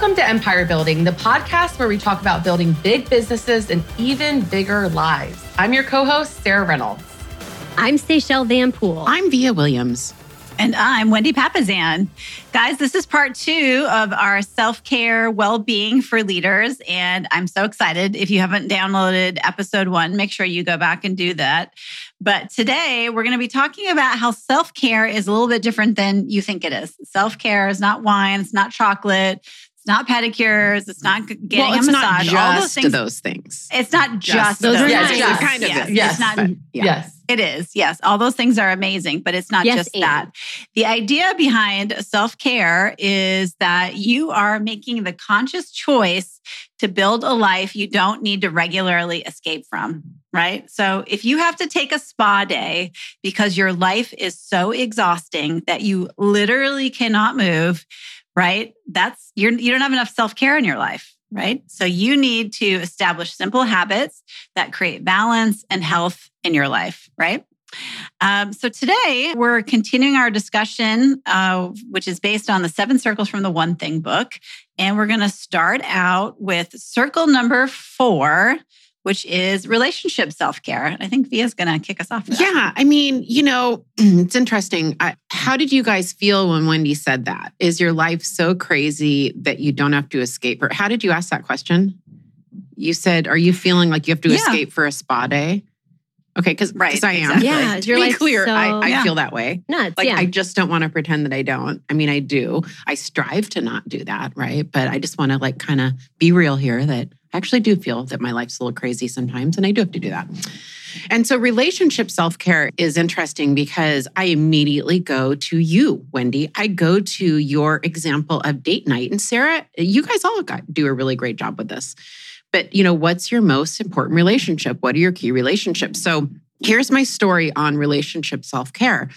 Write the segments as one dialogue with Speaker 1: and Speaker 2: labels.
Speaker 1: Welcome to Empire Building, the podcast where we talk about building big businesses and even bigger lives. I'm your co host, Sarah Reynolds.
Speaker 2: I'm Seychelle Van Poole.
Speaker 3: I'm Via Williams.
Speaker 4: And I'm Wendy Papasan. Guys, this is part two of our self care well being for leaders. And I'm so excited. If you haven't downloaded episode one, make sure you go back and do that. But today we're going to be talking about how self care is a little bit different than you think it is. Self care is not wine, it's not chocolate, it's not pedicures. It's not getting
Speaker 3: well, it's
Speaker 4: a
Speaker 3: massage.
Speaker 4: Not just
Speaker 3: All those things. Those things.
Speaker 4: It's not just, just
Speaker 2: those.
Speaker 4: those.
Speaker 2: are
Speaker 1: yes,
Speaker 2: nice.
Speaker 1: yes,
Speaker 3: kind of
Speaker 4: yes,
Speaker 3: it.
Speaker 1: Yes,
Speaker 4: It's not,
Speaker 3: but, yeah.
Speaker 1: Yes.
Speaker 4: it is. Yes. All those things are amazing, but it's not
Speaker 2: Yes,
Speaker 4: just
Speaker 2: and.
Speaker 4: that. The idea behind self care is that you are making the conscious choice to build a life you don't need to regularly escape from. Right. So if you have to take a spa day because your life is so exhausting that you literally cannot move, right? That's you're you don't have enough self-care in your life, right? So you need to establish simple habits that create balance and health in your life, right? Um, so today we're continuing our discussion, uh, which is based on the seven circles from the One Thing book, and we're going to start out with circle number four, which is relationship self care. I think Via's going to kick us off.
Speaker 3: Yeah. I mean, you know, it's interesting. I, how did you guys feel when Wendy said that? Is your life so crazy that you don't have to escape? Or how did you ask that question? You said, Are you feeling like you have to
Speaker 4: Yeah.
Speaker 3: escape for a spa day? Okay, because
Speaker 4: Right,
Speaker 3: I am.
Speaker 4: exactly.
Speaker 2: Yeah,
Speaker 3: to
Speaker 2: your
Speaker 3: be
Speaker 2: life's
Speaker 3: clear, I, I
Speaker 4: Yeah.
Speaker 3: feel that way.
Speaker 2: Nuts.
Speaker 3: Like
Speaker 2: yeah.
Speaker 3: I just don't want to pretend that I don't. I mean, I do. I strive to not do that, right? But I just want to like kind of be real here that I actually do feel that my life's a little crazy sometimes and I do have to do that. And so relationship self-care is interesting because I immediately go to you, Wendy. I go to your example of date night and Sarah, you guys all got do a really great job with this. But, you know, what's your most important relationship? What are your key relationships? So, here's my story on relationship self-care.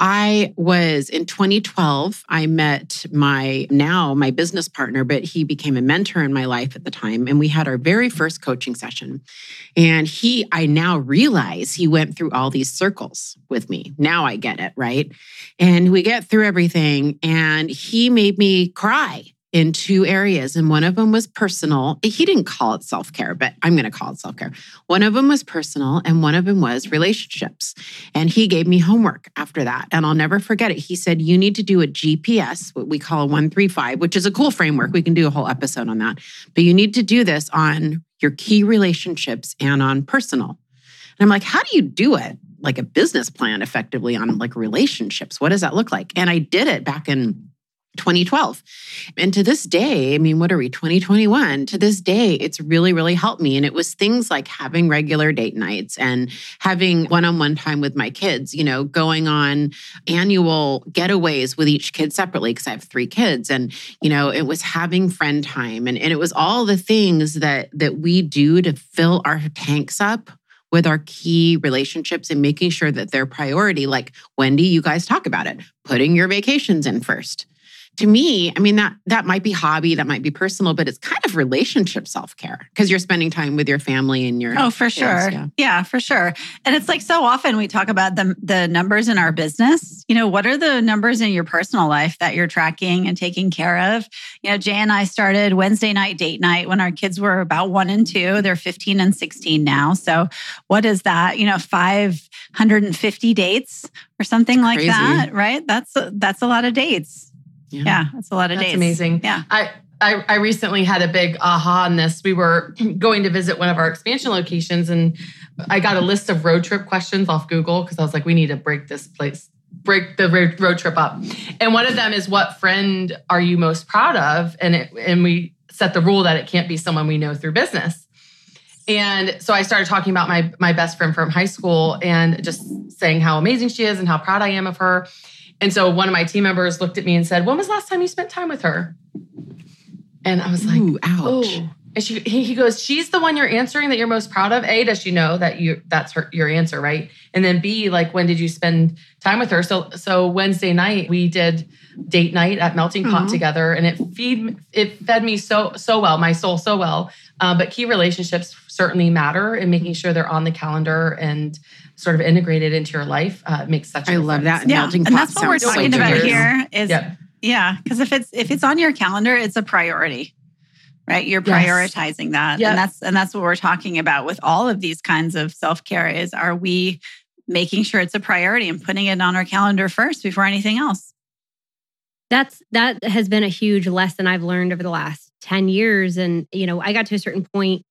Speaker 3: I was in 2012. I met my now my business partner, but he became a mentor in my life at the time. And we had our very first coaching session. And he, I now realize he went through all these circles with me. Now I get it, right? And we get through everything. And he made me cry in two areas. And one of them was personal. He didn't call it self care, but I'm going to call it self care. One of them was personal, and one of them was relationships. And he gave me homework after that. And I'll never forget it. He said, You need to do a GPS, what we call a 135, which is a cool framework. We can do a whole episode on that. But you need to do this on your key relationships and on personal. And I'm like, How do you do it? Like a business plan effectively on like relationships. What does that look like? And I did it back in 2012. And to this day, I mean, what are we, 2021? To this day, it's really, really helped me. And it was things like having regular date nights and having one on one time with my kids, you know, going on annual getaways with each kid separately, because I have three kids. And, you know, it was having friend time. And, and it was all the things that that we do to fill our tanks up with our key relationships and making sure that they're priority. Like Wendy, you guys talk about it, putting your vacations in first to me, I mean that that might be hobby, that might be personal, but it's kind of relationship self-care because you're spending time with your family and your
Speaker 4: Oh, for
Speaker 3: kids,
Speaker 4: sure.
Speaker 3: yeah.
Speaker 4: Yeah. for sure. And it's like so often we talk about the the numbers in our business. You know, what are the numbers in your personal life that you're tracking and taking care of? You know, Jay and I started Wednesday night date night when our kids were about one and two. They're 15 and 16 now. So what is that? You know, 550 dates or something like that, right? That's a, that's a lot of dates. Yeah, that's a lot of
Speaker 1: That's
Speaker 4: dates.
Speaker 1: amazing.
Speaker 4: Yeah.
Speaker 1: I, I I recently had a big aha on this. We were going to visit one of our expansion locations, and I got a list of road trip questions off Google because I was like, we need to break this place, break the road, road trip up. And one of them is, what friend are you most proud of? And it, and we set the rule that it can't be someone we know through business. And so I started talking about my my best friend from high school and just saying how amazing she is and how proud I am of her. And so one of my team members looked at me and said, "When was the last time you spent time with her?" And I was like,
Speaker 3: Ooh, ouch.
Speaker 1: "Oh." And she, he, he goes, "She's the one you're answering that you're most proud of. A, does she know that you that's her your answer, right? And then B, like when did you spend time with her? So so Wednesday night we did date night at Melting Pot
Speaker 3: Aw.
Speaker 1: together, and it feed it fed me so so well, my soul so well. Um, but key relationships certainly matter, and making sure they're on the calendar and sort of integrated into your life uh, makes such. a
Speaker 3: I love
Speaker 1: difference.
Speaker 3: that.
Speaker 4: Yeah,
Speaker 3: Melting
Speaker 4: and that's what we're
Speaker 3: sounds so
Speaker 4: talking about here is
Speaker 1: Yep.
Speaker 4: Yeah, because if it's if it's on your calendar, it's a priority, right? You're
Speaker 1: Yes.
Speaker 4: prioritizing that,
Speaker 1: Yep.
Speaker 4: and that's and that's what we're talking about with all of these kinds of self care. Is are we making sure it's a priority and putting it on our calendar first before anything else?
Speaker 2: That's that has been a huge lesson I've learned over the last 10 years. And, you know, I got to a certain point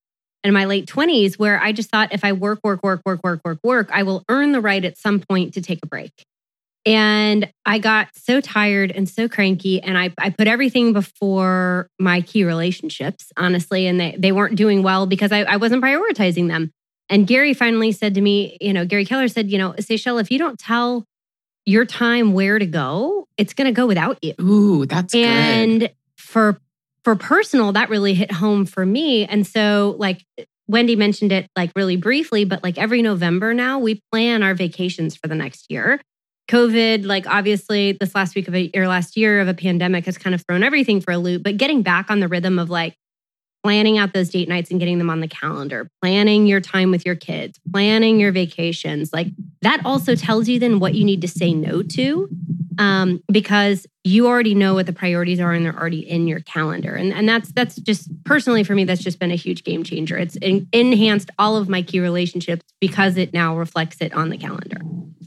Speaker 2: in my late 20s where I just thought if I work, work, work, work, work, work, work, I will earn the right at some point to take a break. And I got so tired and so cranky. And I, I put everything before my key relationships, honestly. And they, they weren't doing well because I, I wasn't prioritizing them. And Gary finally said to me, you know, Gary Keller said, you know, Seychelle, if you don't tell your time where to go, it's going to go without you.
Speaker 3: Ooh, that's good.
Speaker 2: And for for personal, that really hit home for me. And so, like Wendy mentioned it, like really briefly, but like every November now, we plan our vacations for the next year. COVID, like obviously, this last week of a year, last year of a pandemic has kind of thrown everything for a loop. But getting back on the rhythm of like planning out those date nights and getting them on the calendar, planning your time with your kids, planning your vacations, like that also tells you then what you need to say no to um, because you already know what the priorities are and they're already in your calendar. And, and that's that's just personally for me, that's just been a huge game changer. It's en- enhanced all of my key relationships because it now reflects it on the calendar.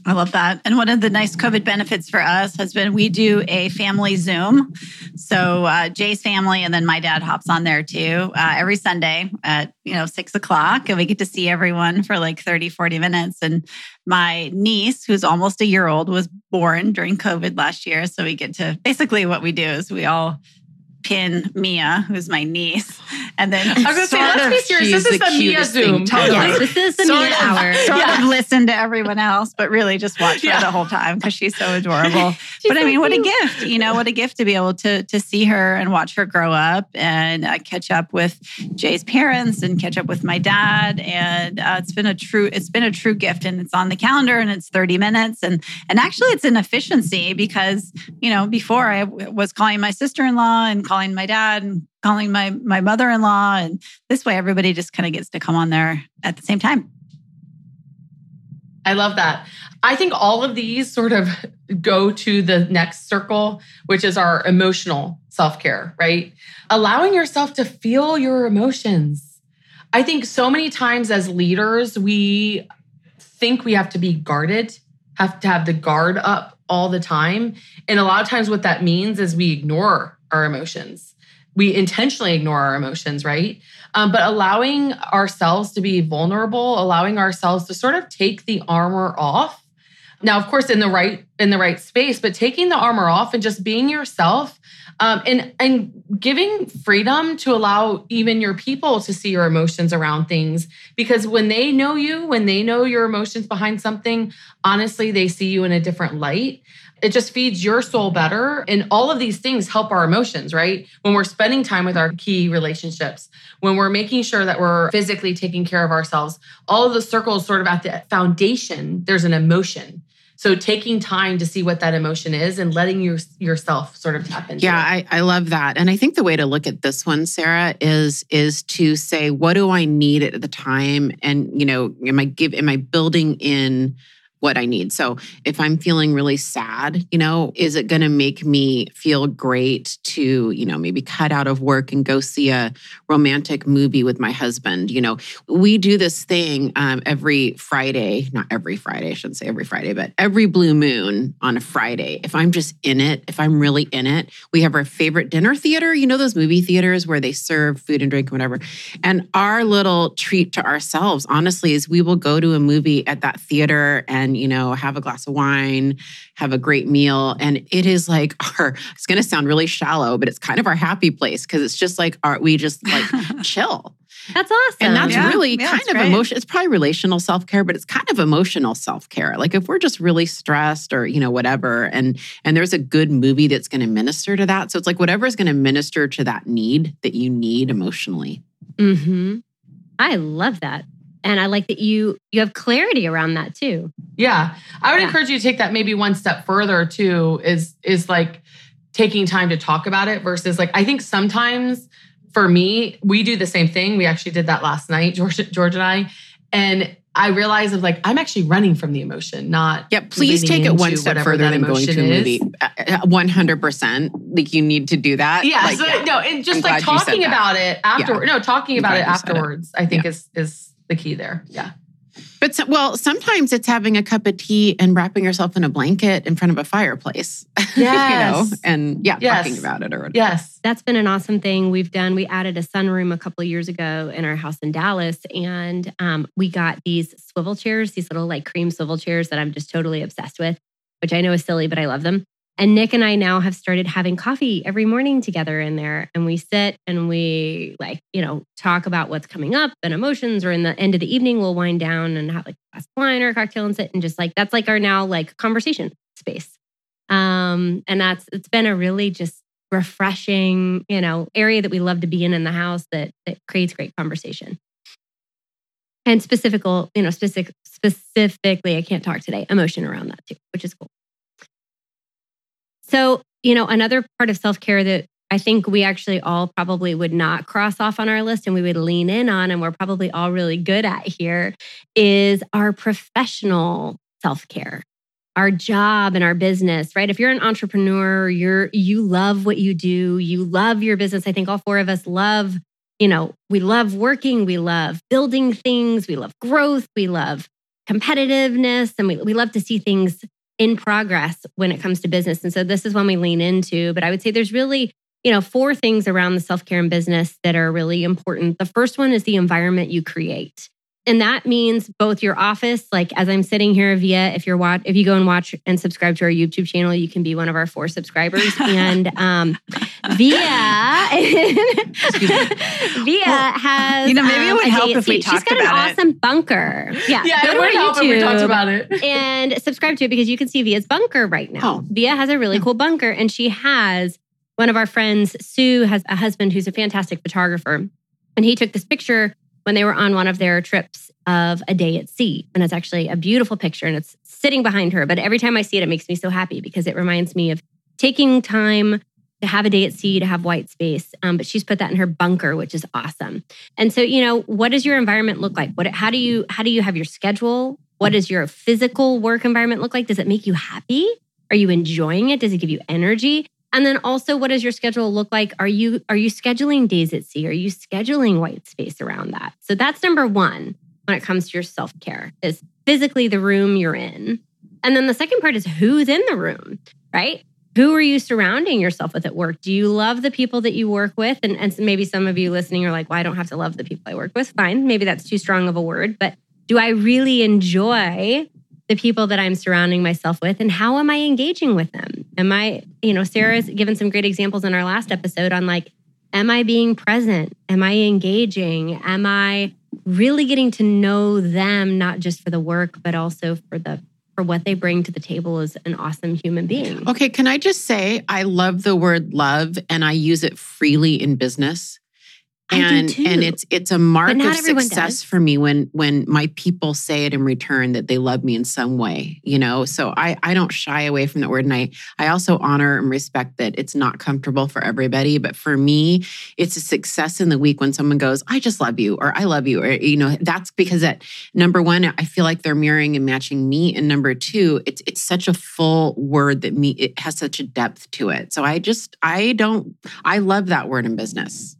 Speaker 4: I love that. And one of the nice COVID benefits for us has been we do a family Zoom. So uh, Jay's family and then my dad hops on there too uh, every Sunday at, you know, six o'clock. And we get to see everyone for like 30, 40 minutes. And my niece, who's almost a year old, was born during COVID last year. So we get to basically what we do is we all pin Mia, who's my niece. And then
Speaker 1: I was gonna say,
Speaker 4: sort
Speaker 1: let's
Speaker 4: of-
Speaker 1: be serious.
Speaker 3: she's
Speaker 1: This is
Speaker 3: the
Speaker 1: the Mia
Speaker 3: cutest thing.
Speaker 1: Zoom.
Speaker 3: Totally.
Speaker 2: Yes, this is the
Speaker 1: Sort
Speaker 2: Mia
Speaker 1: of.
Speaker 2: hour.
Speaker 4: sort
Speaker 1: Yeah.
Speaker 4: of listen to everyone else, but really just watch her
Speaker 1: Yeah.
Speaker 4: the whole time because she's so adorable.
Speaker 2: She's
Speaker 4: but I
Speaker 2: so
Speaker 4: mean, what a gift! You know, what a gift to be able to to see her and watch her grow up and uh, catch up with Jay's parents and catch up with my dad. And uh, it's been a true it's been a true gift, and it's on the calendar and it's thirty minutes, and and actually it's an efficiency because you know before I w- was calling my sister in law and calling my dad and calling my my mother in law, and this way everybody just kind of gets to come on there at the same time.
Speaker 1: I love that. I think all of these sort of go to the next circle, which is our emotional self care, right? Allowing yourself to feel your emotions. I think so many times as leaders, we think we have to be guarded, have to have the guard up all the time. And a lot of times, what that means is we ignore our emotions. We intentionally ignore our emotions, right? um, but allowing ourselves to be vulnerable, allowing ourselves to sort of take the armor off. Now, of course, in the right in the right space, but taking the armor off and just being yourself, um, and and giving freedom to allow even your people to see your emotions around things. Because when they know you, when they know your emotions behind something, honestly, they see you in a different light it just feeds your soul better. And all of these things help our emotions, right? When we're spending time with our key relationships, when we're making sure that we're physically taking care of ourselves, all of the circles sort of at the foundation, there's an emotion. So taking time to see what that emotion is and letting your, yourself sort of tap into
Speaker 3: Yeah,
Speaker 1: it.
Speaker 3: I, I love that. And I think the way to look at this one, Sarah, is is to say, what do I need at the time? And, you know, am I give am I building in what I need. So if I'm feeling really sad, you know, is it going to make me feel great to, you know, maybe cut out of work and go see a romantic movie with my husband? You know, we do this thing um, every Friday, not every Friday, I shouldn't say every Friday, but every blue moon on a Friday. If I'm just in it, if I'm really in it, we have our favorite dinner theater. You know, those movie theaters where they serve food and drink and whatever. And our little treat to ourselves, honestly, is we will go to a movie at that theater and you know, have a glass of wine, have a great meal. And it is like our, it's going to sound really shallow, but it's kind of our happy place because it's just like our, we just like chill.
Speaker 2: That's awesome.
Speaker 3: And that's
Speaker 4: Yeah.
Speaker 3: really
Speaker 4: Yeah,
Speaker 3: kind
Speaker 4: it's
Speaker 3: of
Speaker 4: great.
Speaker 3: emotion. It's probably relational self care, but it's kind of emotional self care. Like if we're just really stressed or you know whatever, and and there's a good movie that's going to minister to that. So it's like whatever is going to minister to that need that you need emotionally.
Speaker 2: hmm I love that. And I like that you you have clarity around that too.
Speaker 1: Yeah. I would
Speaker 2: Yeah.
Speaker 1: encourage you to take that maybe one step further too, is is like taking time to talk about it versus like I think sometimes for me, we do the same thing. We actually did that last night, George, George and I. And I realized of like I'm actually running from the emotion, not
Speaker 3: Yeah, please take it one step further
Speaker 1: that
Speaker 3: than going to a
Speaker 1: emotion is.
Speaker 3: movie. Uh, One hundred percent. Like you need to do that.
Speaker 1: Yeah,
Speaker 3: Like,
Speaker 1: so no, and just
Speaker 3: I'm
Speaker 1: like
Speaker 3: glad you
Speaker 1: talking
Speaker 3: that.
Speaker 1: about it afterward. No, talking
Speaker 3: I'm
Speaker 1: about it
Speaker 3: glad you said it.
Speaker 1: afterwards, I think is is the key there. Yeah.
Speaker 3: But so, well, sometimes it's having a cup of tea and wrapping yourself in a blanket in front of a fireplace. you know, and yeah,
Speaker 1: Yes.
Speaker 3: talking about it or whatever.
Speaker 1: Yes.
Speaker 2: that's been an awesome thing we've done. We added a sunroom a couple of years ago in our house in Dallas, and um, we got these swivel chairs, these little like cream swivel chairs that I'm just totally obsessed with, which I know is silly, but I love them. And Nick and I now have started having coffee every morning together in there, and we sit and we like you know talk about what's coming up and emotions. Or in the end of the evening, we'll wind down and have like a glass of wine or a cocktail and sit and just like that's like our now like conversation space. Um, and that's it's been a really just refreshing, you know, area that we love to be in in the house that that creates great conversation. And specific, you know, specific, specifically, I can't talk today, emotion around that too, which is cool. So, you know, another part of self care that I think we actually all probably would not cross off on our list and we would lean in on, and we're probably all really good at here, is our professional self care our job and our business, right? If you're an entrepreneur, you're you love what you do, you love your business. I think all four of us love, you know, we love working, we love building things, we love growth, we love competitiveness, and we, we love to see things in progress when it comes to business. And so this is when we lean into. But I would say there's really, you know, four things around the self-care and business that are really important. The first one is the environment you create. And that means both your office, like as I'm sitting here via, if you're watch, if you go and watch and subscribe to our YouTube channel, you can be one of our four subscribers. and um, via, via has,
Speaker 4: you know, maybe it
Speaker 2: um,
Speaker 4: would
Speaker 2: a
Speaker 4: help if we
Speaker 2: seat. She's
Speaker 4: talked
Speaker 2: got
Speaker 4: about
Speaker 2: an
Speaker 4: it.
Speaker 2: awesome bunker. Yeah,
Speaker 1: Yeah,
Speaker 2: go
Speaker 1: it
Speaker 2: to
Speaker 1: would
Speaker 2: our
Speaker 1: help if we talked
Speaker 2: YouTube
Speaker 1: about it.
Speaker 2: and subscribe to it because you can see Via's bunker right now.
Speaker 3: Oh.
Speaker 2: Via has a really cool bunker, and she has one of our friends, Sue, has a husband who's a fantastic photographer, and he took this picture when they were on one of their trips of a day at sea, and it's actually a beautiful picture, and it's sitting behind her. But every time I see it, it makes me so happy because it reminds me of taking time to have a day at sea, to have white space. Um, but she's put that in her bunker, which is awesome. And so, you know, what does your environment look like? What, how do you, how do you have your schedule? What does your physical work environment look like? Does it make you happy? Are you enjoying it? Does it give you energy? And then also, what does your schedule look like? Are you are you scheduling days at sea? Are you scheduling white space around that? So that's number one when it comes to your self care is physically the room you're in, and then the second part is who's in the room, right? Who are you surrounding yourself with at work? Do you love the people that you work with? And, and maybe some of you listening are like, well, I don't have to love the people I work with. Fine. Maybe that's too strong of a word, but do I really enjoy the people that I'm surrounding myself with and how am I engaging with them? Am I, you know, Sarah's given some great examples in our last episode on like, am I being present? Am I engaging? Am I really getting to know them, not just for the work, but also for the for what they bring to the table as an awesome human being?
Speaker 3: Okay, can I just say I love the word love and I use it freely in business. And and it's it's a mark of success
Speaker 2: does.
Speaker 3: for me when when my people say it in return that they love me in some way, you know. So I I don't shy away from that word and I I also honor and respect that it's not comfortable for everybody, but for me it's a success in the week when someone goes, "I just love you" or "I love you" or you know, that's because that number 1 I feel like they're mirroring and matching me and number 2 it's it's such a full word that me it has such a depth to it. So I just I don't I love that word in business.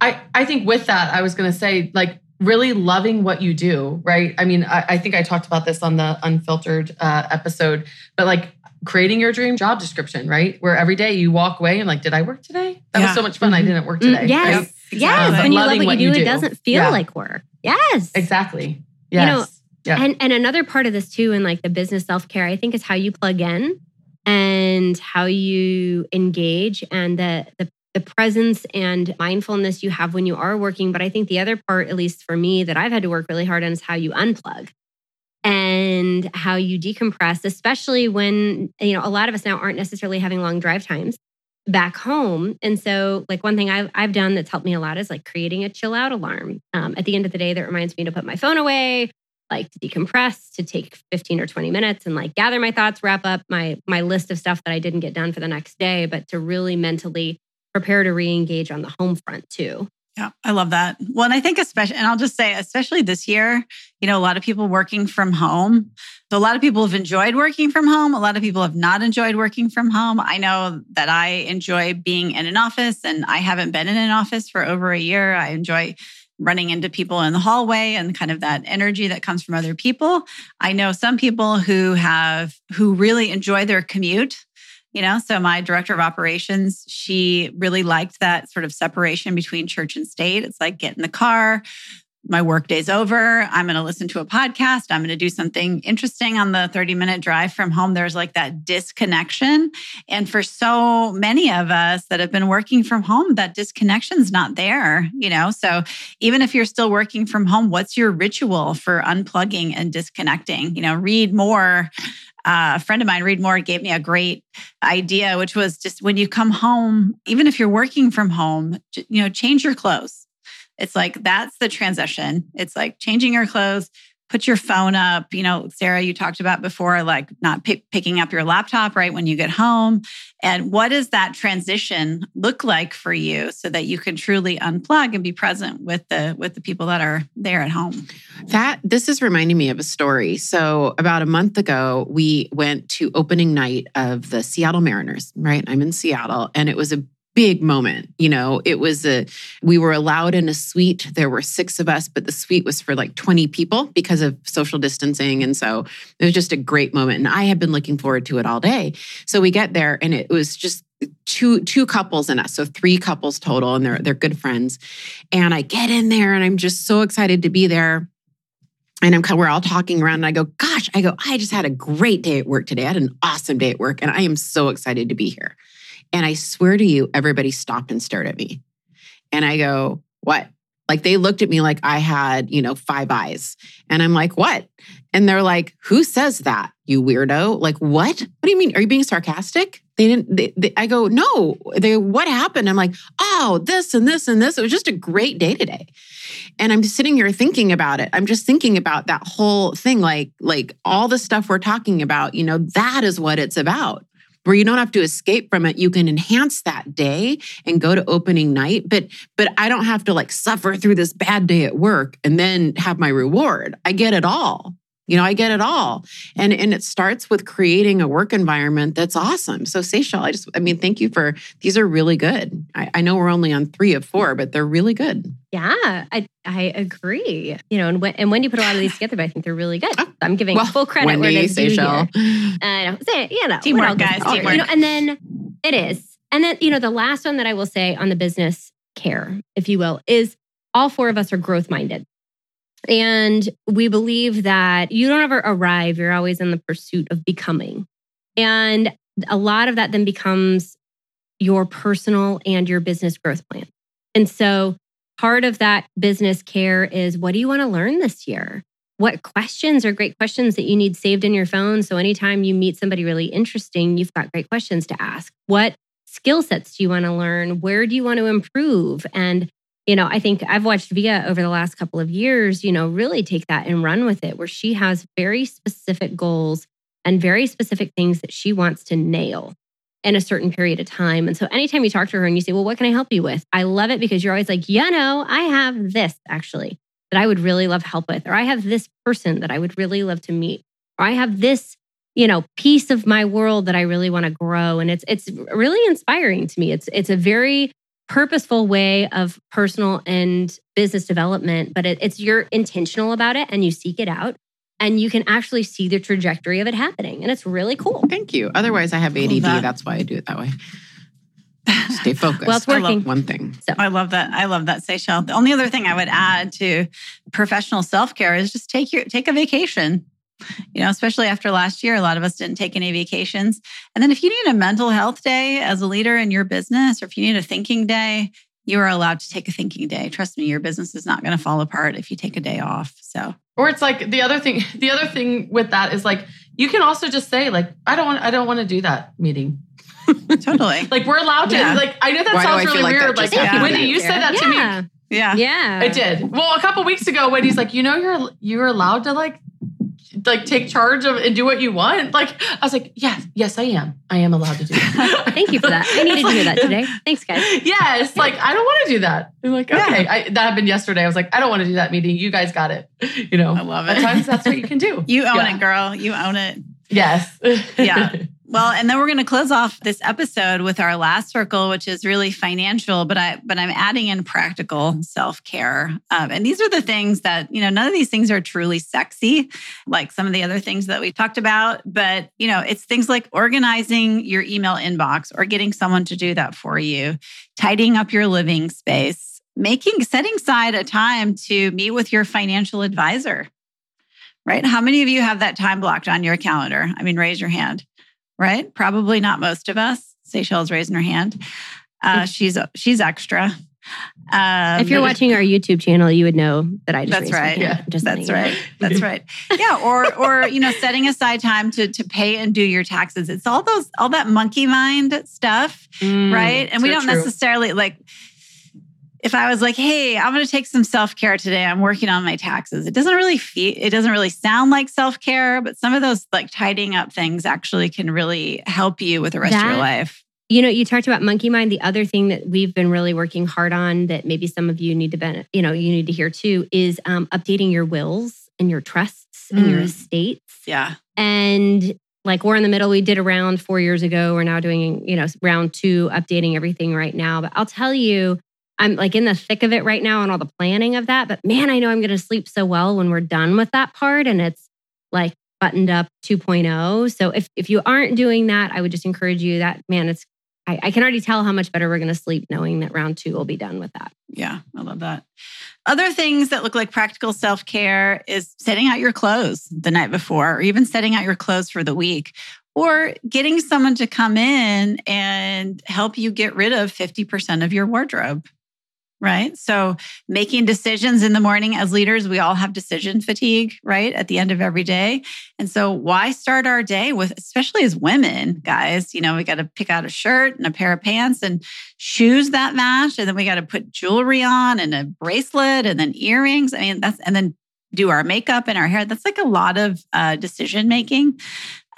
Speaker 1: I, I think with that, I was going to say, like, really loving what you do, right? I mean, I, I think I talked about this on the unfiltered uh, episode, but like creating your dream job description, right? Where every day you walk away and like, did I work today? That
Speaker 4: Yeah.
Speaker 1: was so much fun. I
Speaker 2: Mhm.
Speaker 1: didn't work
Speaker 2: Mm,
Speaker 1: today.
Speaker 2: yes.
Speaker 1: right?
Speaker 2: Yes.
Speaker 1: Um,
Speaker 2: when you love
Speaker 1: loving
Speaker 2: what you
Speaker 1: what
Speaker 2: do,
Speaker 1: you
Speaker 2: it
Speaker 1: do.
Speaker 2: doesn't feel
Speaker 1: Yeah.
Speaker 2: like work. Yes.
Speaker 1: Exactly.
Speaker 2: You know,
Speaker 1: Yes. Yeah.
Speaker 2: And and another part of this too, in like the business self care, I think is how you plug in and how you engage and the the the presence and mindfulness you have when you are working. But I think the other part, at least for me, that I've had to work really hard on is how you unplug and how you decompress, especially when, you know, a lot of us now aren't necessarily having long drive times back home. And so, like, one thing I've, I've done that's helped me a lot is like creating a chill out alarm um, at the end of the day that reminds me to put my phone away, like to decompress, to take 15 or 20 minutes and like gather my thoughts, wrap up my my list of stuff that I didn't get done for the next day, but to really mentally prepare to re-engage on the home front too.
Speaker 4: Yeah, I love that. Well, and I think especially, and I'll just say, especially this year, you know, a lot of people working from home. So a lot of people have enjoyed working from home. A lot of people have not enjoyed working from home. I know that I enjoy being in an office and I haven't been in an office for over a year. I enjoy running into people in the hallway and kind of that energy that comes from other people. I know some people who have, who really enjoy their commute you know so my director of operations she really liked that sort of separation between church and state. It's like get in the car my work day's over i'm going to listen to a podcast i'm going to do something interesting on the 30 minute drive from home. There's like that disconnection. And for so many of us that have been working from home that disconnection's not there you know? So even if you're still working from home what's your ritual for unplugging and disconnecting? You know read more uh, a friend of mine, Reed Moore, gave me a great idea, which was just when you come home, even if you're working from home, you know, change your clothes. It's like that's the transition. It's like changing your clothes, put your phone up. You know, Sarah, you talked about before, like not pick, picking up your laptop right when you get home. And what does that transition look like for you so that you can truly unplug and be present with the with the people that are there at home?
Speaker 3: That this is reminding me of a story. So about a month ago, we went to opening night of the Seattle Mariners. Right, I'm in Seattle, and it was a big moment. You know, it was a, we were allowed in a suite. There were six of us, but the suite was for like 20 people because of social distancing. And so it was just a great moment. And I had been looking forward to it all day. So we get there and it was just two two couples and us so three couples total and they're they're good friends and i get in there and i'm just so excited to be there and I'm we're all talking around and I go, gosh, I go, I just had a great day at work today. I had an awesome day at work and I am so excited to be here. And I swear to you, everybody stopped and stared at me. And I go, What? Like they looked at me like I had, you know, five eyes. And I'm like, What? And they're like, Who says that, you weirdo? Like, what? What do you mean? Are you being sarcastic? They didn't, they, they, I go, No. They, what happened? I'm like, Oh, this and this and this. It was just a great day today. And I'm sitting here thinking about it. I'm just thinking about that whole thing, like, like all the stuff we're talking about, you know, that is what it's about where you don't have to escape from it you can enhance that day and go to opening night. But but i don't have to like suffer through this bad day at work and then have my reward. I get it all you know i get it all. And and it starts with creating a work environment that's awesome. So Seychelle, i just i mean thank you for these are really good. I, I know we're only on three of four but they're really good.
Speaker 2: Yeah i i agree. You know and when and when you put a lot of these together but i think they're really good. Oh, i'm giving well, full credit
Speaker 3: Wendy,
Speaker 2: where
Speaker 3: it's Seychelle.
Speaker 2: i know. Say you know
Speaker 4: teamwork guys teamwork
Speaker 2: you know and then it is. And then you know the last one that i will say on the business care if you will is all four of us are growth minded and we believe that you don't ever arrive, you're always in the pursuit of becoming. And a lot of that then becomes your personal and your business growth plan. And so part of that business care is what do you want to learn this year? What questions are great questions that you need saved in your phone? So anytime you meet somebody really interesting, you've got great questions to ask. What skill sets do you want to learn? Where do you want to improve? And you know, I think I've watched Via over the last couple of years, you know, really take that and run with it, where she has very specific goals and very specific things that she wants to nail in a certain period of time. And so anytime you talk to her and you say, Well, what can I help you with? I love it because you're always like, Yeah, no, I have this actually that I would really love help with, or I have this person that I would really love to meet, or I have this you know piece of my world that I really want to grow and it's it's really inspiring to me it's it's a very purposeful way of personal and business development, but it, it's you're intentional about it and you seek it out and you can actually see the trajectory of it happening. And it's really cool.
Speaker 3: Thank you. Otherwise, I have ADD. That. That's why I do it that way. Stay focused.
Speaker 2: well, it's working.
Speaker 3: one thing.
Speaker 4: So I love that. I love that, Seychelle. The only other thing I would add to professional self care is just take your take a vacation you know, especially after last year, a lot of us didn't take any vacations. And then if you need a mental health day as a leader in your business, or if you need a thinking day, you are allowed to take a thinking day. Trust me, your business is not going to fall apart if you take a day off. So,
Speaker 1: or it's like the other thing, the other thing with that is like, you can also just say like, I don't want, I don't want to do that meeting.
Speaker 4: totally.
Speaker 1: like we're allowed to, yeah. like, I know that Why sounds really like weird. Like, yeah. Wendy, you said that
Speaker 2: yeah.
Speaker 1: to
Speaker 4: me. Yeah.
Speaker 2: Yeah.
Speaker 1: I did. Well, a couple weeks ago, Wendy's like, you know, you're, you're allowed to like like take charge of and do what you want? Like I was like, yes, yes, I am. I am allowed to do that.
Speaker 2: Thank you for that. I needed to hear that today. Thanks, guys.
Speaker 1: Yes, like I don't want to do that. I'm like, okay, I, that happened yesterday. I was like, I don't want to do that meeting. You guys got it. You know,
Speaker 4: I love
Speaker 1: at
Speaker 4: it.
Speaker 1: times that's what you can do.
Speaker 4: You own
Speaker 1: Yeah.
Speaker 4: it, girl. You own it.
Speaker 1: Yes.
Speaker 4: Yeah. Well, and then we're going to close off this episode with our last circle, which is really financial, but I but I'm adding in practical self care. Um, and these are the things that you know. None of these things are truly sexy, like some of the other things that we talked about. But you know, it's things like organizing your email inbox or getting someone to do that for you, tidying up your living space, making setting aside a time to meet with your financial advisor. Right? How many of you have that time blocked on your calendar? I mean, raise your hand right? Probably not most of us. Seychelle's raising her hand. Uh, she's she's extra. Um,
Speaker 2: if you're watching our YouTube channel, you would know that I just
Speaker 4: that's right.
Speaker 1: Yeah,
Speaker 2: Just
Speaker 4: that's
Speaker 2: letting you know.
Speaker 4: right. That's right. Yeah, or or you know, setting aside time to to pay and do your taxes. It's all those all that monkey mind stuff,
Speaker 1: Mm,
Speaker 4: right? And we don't
Speaker 1: true.
Speaker 4: necessarily like. If I was like, "Hey, I'm going to take some self care today. I'm working on my taxes." It doesn't really feel. It doesn't really sound like self care, but some of those like tidying up things actually can really help you with the rest of your life.
Speaker 2: You know, you talked about monkey mind. The other thing that we've been really working hard on that maybe some of you need to ben- you know, you need to hear too is um, updating your wills and your trusts and your
Speaker 1: Mm.
Speaker 2: estates.
Speaker 4: Yeah.
Speaker 2: And like we're in the middle, we did a round four years ago. We're now doing, you know, round two, updating everything right now. But I'll tell you, I'm like in the thick of it right now and all the planning of that. But man, I know I'm going to sleep so well when we're done with that part and it's like buttoned up 2.0. So if if you aren't doing that, I would just encourage you that man, it's I, I can already tell how much better we're going to sleep knowing that round two will be done with that.
Speaker 4: Yeah, I love that. Other things that look like practical self care is setting out your clothes the night before, or even setting out your clothes for the week, or getting someone to come in and help you get rid of 50% of your wardrobe. Right. So making decisions in the morning as leaders, we all have decision fatigue, right? At the end of every day. And so why start our day with, especially as women, guys, you know, we got to pick out a shirt and a pair of pants and shoes that match. And then we got to put jewelry on and a bracelet and then earrings. I mean, that's, and then do our makeup and our hair. That's like a lot of uh, decision making.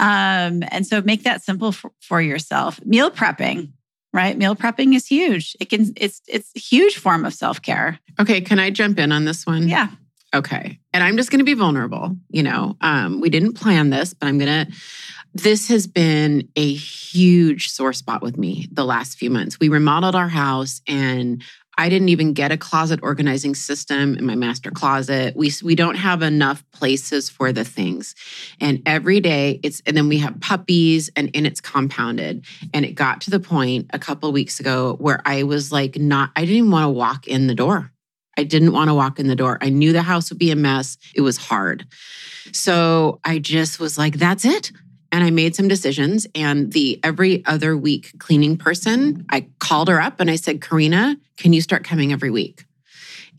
Speaker 4: Um, and so make that simple for, for yourself. Meal prepping, right? Meal prepping is huge. It can, it's, it's a huge form of self care.
Speaker 3: Okay, can I jump in on this one?
Speaker 4: Yeah.
Speaker 3: Okay. And I'm just going to be vulnerable. You know, um, we didn't plan this, but I'm going to. This has been a huge sore spot with me the last few months. We remodeled our house and I didn't even get a closet organizing system in my master closet. We we don't have enough places for the things. And every day it's and then we have puppies and and it's compounded. And it got to the point a couple of weeks ago where I was like not I didn't even want to walk in the door. I didn't want to walk in the door. I knew the house would be a mess. It was hard. So I just was like, that's it. And I made some decisions. And the every other week cleaning person, I called her up and I said, Karina, can you start coming every week?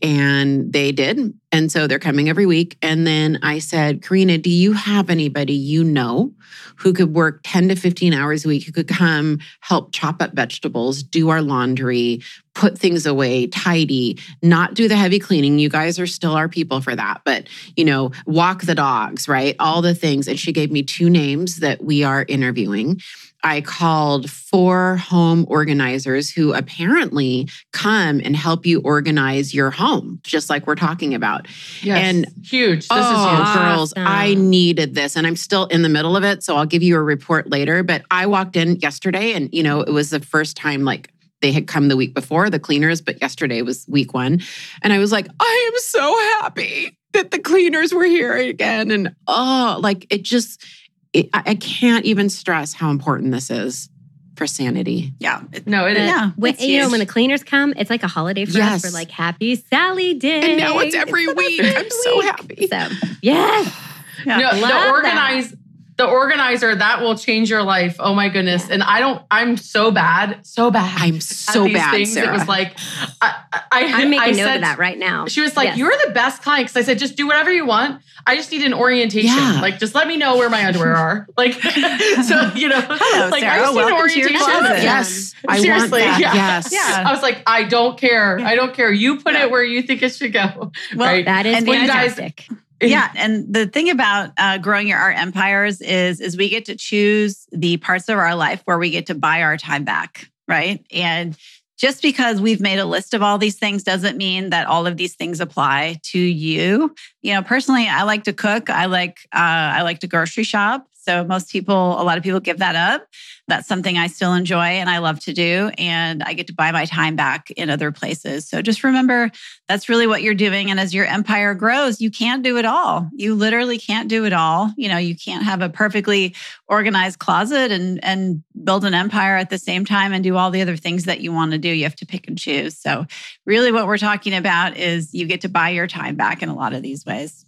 Speaker 3: And they did. And so they're coming every week. And then I said, Karina, do you have anybody you know who could work 10 to 15 hours a week, who could come help chop up vegetables, do our laundry, put things away, tidy, not do the heavy cleaning. You guys are still our people for that, but you know, walk the dogs, right? All the things. And she gave me two names that we are interviewing. I called four home organizers who apparently come and help you organize your home, just like we're talking about.
Speaker 1: Yes.
Speaker 3: And-
Speaker 1: huge. This
Speaker 3: oh,
Speaker 1: is huge.
Speaker 3: girls,
Speaker 2: Awesome.
Speaker 3: I needed this. And I'm still in the middle of it. So I'll give you a report later. But I walked in yesterday and, you know, it was the first time like they had come the week before, the cleaners, but yesterday was week one. And I was like, I am so happy that the cleaners were here again. And oh, like it just, it, I I can't even stress how important this is for sanity.
Speaker 4: Yeah.
Speaker 1: No, it is.
Speaker 4: yeah.
Speaker 2: When,
Speaker 4: it's
Speaker 2: you know, when the cleaners come, it's like a holiday for
Speaker 3: Yes.
Speaker 2: us. We're like, Happy Sally Day.
Speaker 3: And now it's every week. I'm so happy.
Speaker 2: So, yes.
Speaker 4: Yeah.
Speaker 1: No,
Speaker 2: Love
Speaker 1: the
Speaker 2: that.
Speaker 1: Organize the organizer that will change your life. Oh my goodness! And I don't. I'm so bad, so bad.
Speaker 3: I'm
Speaker 1: at
Speaker 3: so
Speaker 1: these
Speaker 3: bad,
Speaker 1: things.
Speaker 3: Sarah.
Speaker 1: It was like I, I,
Speaker 2: I'm making
Speaker 1: I
Speaker 2: note
Speaker 1: said,
Speaker 2: of that right now.
Speaker 1: She was like,
Speaker 2: Yes.
Speaker 1: "You're the best client." Because I said, "Just do whatever you want. I just need an orientation.
Speaker 3: Yeah.
Speaker 1: Like, just let me know where my underwear are. Like, so you know,
Speaker 4: Hello,
Speaker 1: like
Speaker 4: Sarah.
Speaker 1: I just need an
Speaker 4: Welcome to your
Speaker 1: orientation.
Speaker 4: closet.
Speaker 3: Yes, I want
Speaker 1: Seriously,
Speaker 3: that.
Speaker 1: yeah.
Speaker 3: Yes.
Speaker 4: Yeah.
Speaker 1: I was like, I don't care. I don't care. You put
Speaker 4: Yeah.
Speaker 1: it where you think it should go.
Speaker 4: Well,
Speaker 1: right?
Speaker 2: That is
Speaker 4: And you guys-
Speaker 2: fantastic.
Speaker 4: Yeah and the thing about uh, growing your art empires is is we get to choose the parts of our life where we get to buy our time back right? And just because we've made a list of all these things doesn't mean that all of these things apply to you. You know personally i like to cook. I like uh, i like to grocery shop so most people, a lot of people give that up. That's something I still enjoy and I love to do. And I get to buy my time back in other places. So just remember that's really what you're doing. And as your empire grows, you can't do it all. You literally can't do it all. You know, you can't have a perfectly organized closet and, and build an empire at the same time and do all the other things that you want to do. You have to pick and choose. So really what we're talking about is you get to buy your time back in a lot of these ways.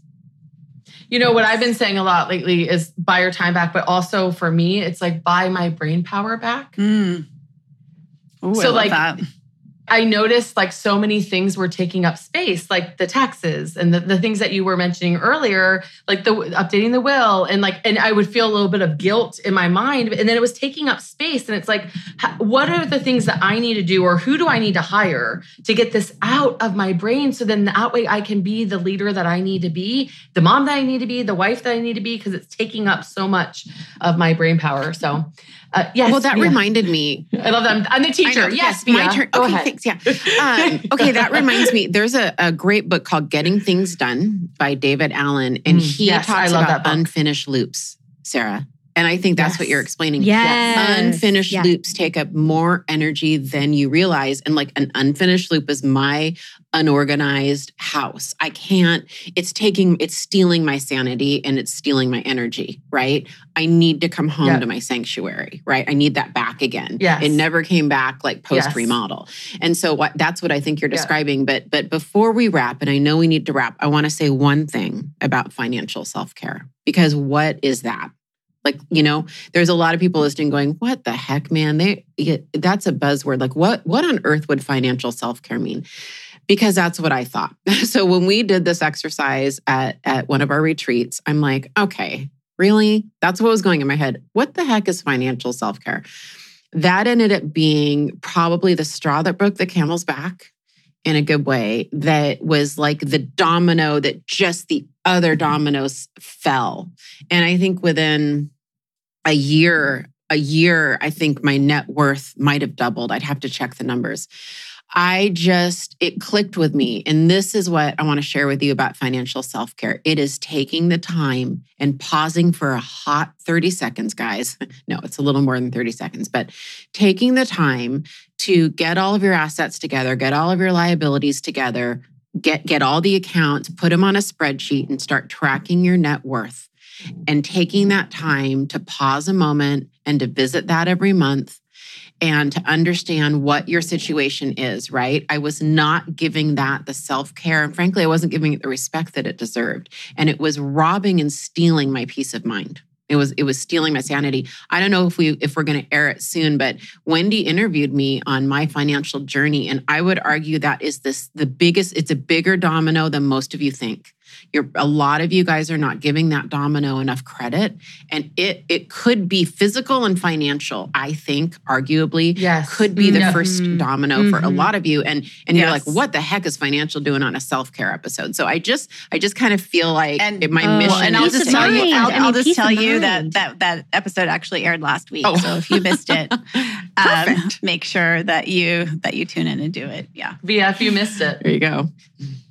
Speaker 1: You know, what I've been saying a lot lately is buy your time back, but also for me, it's like buy my brain power back.
Speaker 4: Mm. Ooh,
Speaker 1: so, like,
Speaker 4: that.
Speaker 1: I noticed like so many things were taking up space, like the taxes and the, the things that you were mentioning earlier, like the updating the will. And like, and I would feel a little bit of guilt in my mind. And then it was taking up space. And it's like, what are the things that I need to do or who do I need to hire to get this out of my brain? So then that way I can be the leader that I need to be, the mom that I need to be, the wife that I need to be, because it's taking up so much of my brain power. So, uh, yes.
Speaker 3: Well, that reminded me.
Speaker 1: I love them. I'm the teacher. Yes,
Speaker 3: yes, my turn.
Speaker 1: Go
Speaker 3: okay,
Speaker 1: ahead.
Speaker 3: thanks. Yeah. Um, okay, that reminds me. There's a, a great book called Getting Things Done by David Allen, and
Speaker 1: Mm,
Speaker 3: he
Speaker 1: yes, I
Speaker 3: talks
Speaker 1: love
Speaker 3: about
Speaker 1: that
Speaker 3: unfinished loops, Sarah. And I think that's what you're explaining.
Speaker 2: Yes.
Speaker 3: Unfinished
Speaker 2: Yeah.
Speaker 3: loops take up more energy than you realize. And like an unfinished loop is my unorganized house. I can't, it's taking, it's stealing my sanity and it's stealing my energy, right? I need to come home
Speaker 1: Yeah.
Speaker 3: to my sanctuary, right? I need that back again.
Speaker 1: Yes.
Speaker 3: It never came back like post
Speaker 1: Yes.
Speaker 3: remodel. And so what, that's what I think you're describing. But but before we wrap, and I know we need to wrap, I want to say one thing about financial self-care. Because what is that? Like, you know, there's a lot of people listening going, what the heck, man? They that's a buzzword. Like, what what on earth would financial self-care mean? Because that's what I thought. So when we did this exercise at, at one of our retreats, I'm like, okay, really? That's what was going in my head. What the heck is financial self-care? That ended up being probably the straw that broke the camel's back in a good way that was like the domino that just the other dominoes fell. And I think within a year, a year, I think my net worth might have doubled. I'd have to check the numbers. I just, it clicked with me. And this is what I want to share with you about financial self care. It is taking the time and pausing for a hot 30 seconds, guys. No, it's a little more than 30 seconds, but taking the time to get all of your assets together, get all of your liabilities together, get, get all the accounts, put them on a spreadsheet, and start tracking your net worth. And taking that time to pause a moment and to visit that every month and to understand what your situation is, right? I was not giving that the self care. And frankly, I wasn't giving it the respect that it deserved. And it was robbing and stealing my peace of mind. It was it was stealing my sanity. I don't know if we if we're going to air it soon, but Wendy interviewed me on my financial journey, and I would argue that is this the biggest. It's a bigger domino than most of you think. You're a lot of you guys are not giving that domino enough credit, and it it could be physical and financial. I think arguably
Speaker 1: Yes.
Speaker 3: could be the
Speaker 1: No.
Speaker 3: first
Speaker 2: Mm.
Speaker 3: domino for a
Speaker 1: Mhm.
Speaker 3: lot of you, and and you're like, what the heck is financial doing on a self care episode? So I just I just kind of feel like
Speaker 4: And-
Speaker 3: it, my
Speaker 2: Oh,
Speaker 3: mission
Speaker 4: and I'll just tell you. I'll,
Speaker 2: I mean,
Speaker 4: I'll just tell you that
Speaker 2: mind.
Speaker 4: that that episode actually aired last week.
Speaker 3: Oh.
Speaker 4: So if you missed it, um,
Speaker 3: Perfect.
Speaker 4: make sure that you that you tune in and do it. Yeah.
Speaker 1: VF, you missed it.
Speaker 3: There you go.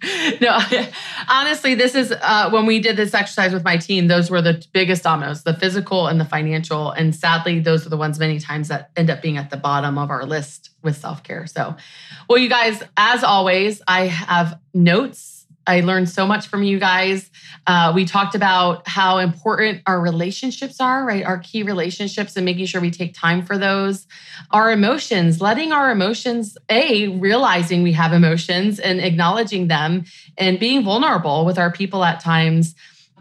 Speaker 1: no, honestly, this is uh, when we did this exercise with my team. Those were the biggest dominoes, the physical and the financial. And sadly, those are the ones many times that end up being at the bottom of our list with self care. So, well, you guys, as always, I have notes. I learned so much from you guys. Uh, we talked about how important our relationships are, right? Our key relationships and making sure we take time for those. Our emotions, letting our emotions, A, realizing we have emotions and acknowledging them and being vulnerable with our people at times.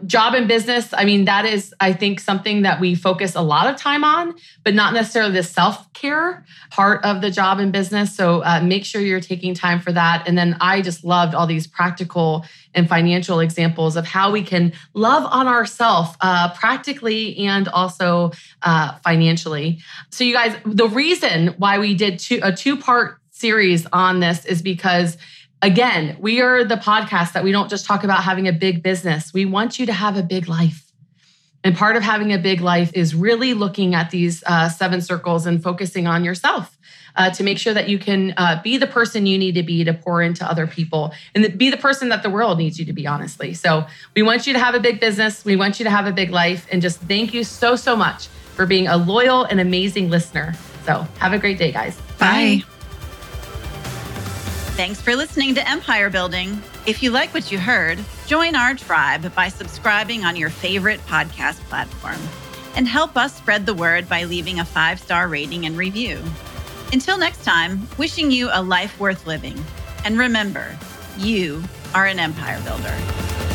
Speaker 1: Job and business, I mean, that is, I think, something that we focus a lot of time on, but not necessarily the self care part of the job and business. So uh, make sure you're taking time for that. And then I just loved all these practical and financial examples of how we can love on ourselves uh, practically and also uh, financially. So, you guys, the reason why we did two, a two part series on this is because Again, we are the podcast that we don't just talk about having a big business. We want you to have a big life. And part of having a big life is really looking at these uh, seven circles and focusing on yourself uh, to make sure that you can uh, be the person you need to be to pour into other people and be the person that the world needs you to be, honestly. So we want you to have a big business. We want you to have a big life. And just thank you so, so much for being a loyal and amazing listener. So have a great day, guys.
Speaker 4: Bye. Thanks for listening to Empire Building. If you like what you heard, join our tribe by subscribing on your favorite podcast platform and help us spread the word by leaving a five star rating and review. Until next time, wishing you a life worth living. And remember, you are an empire builder.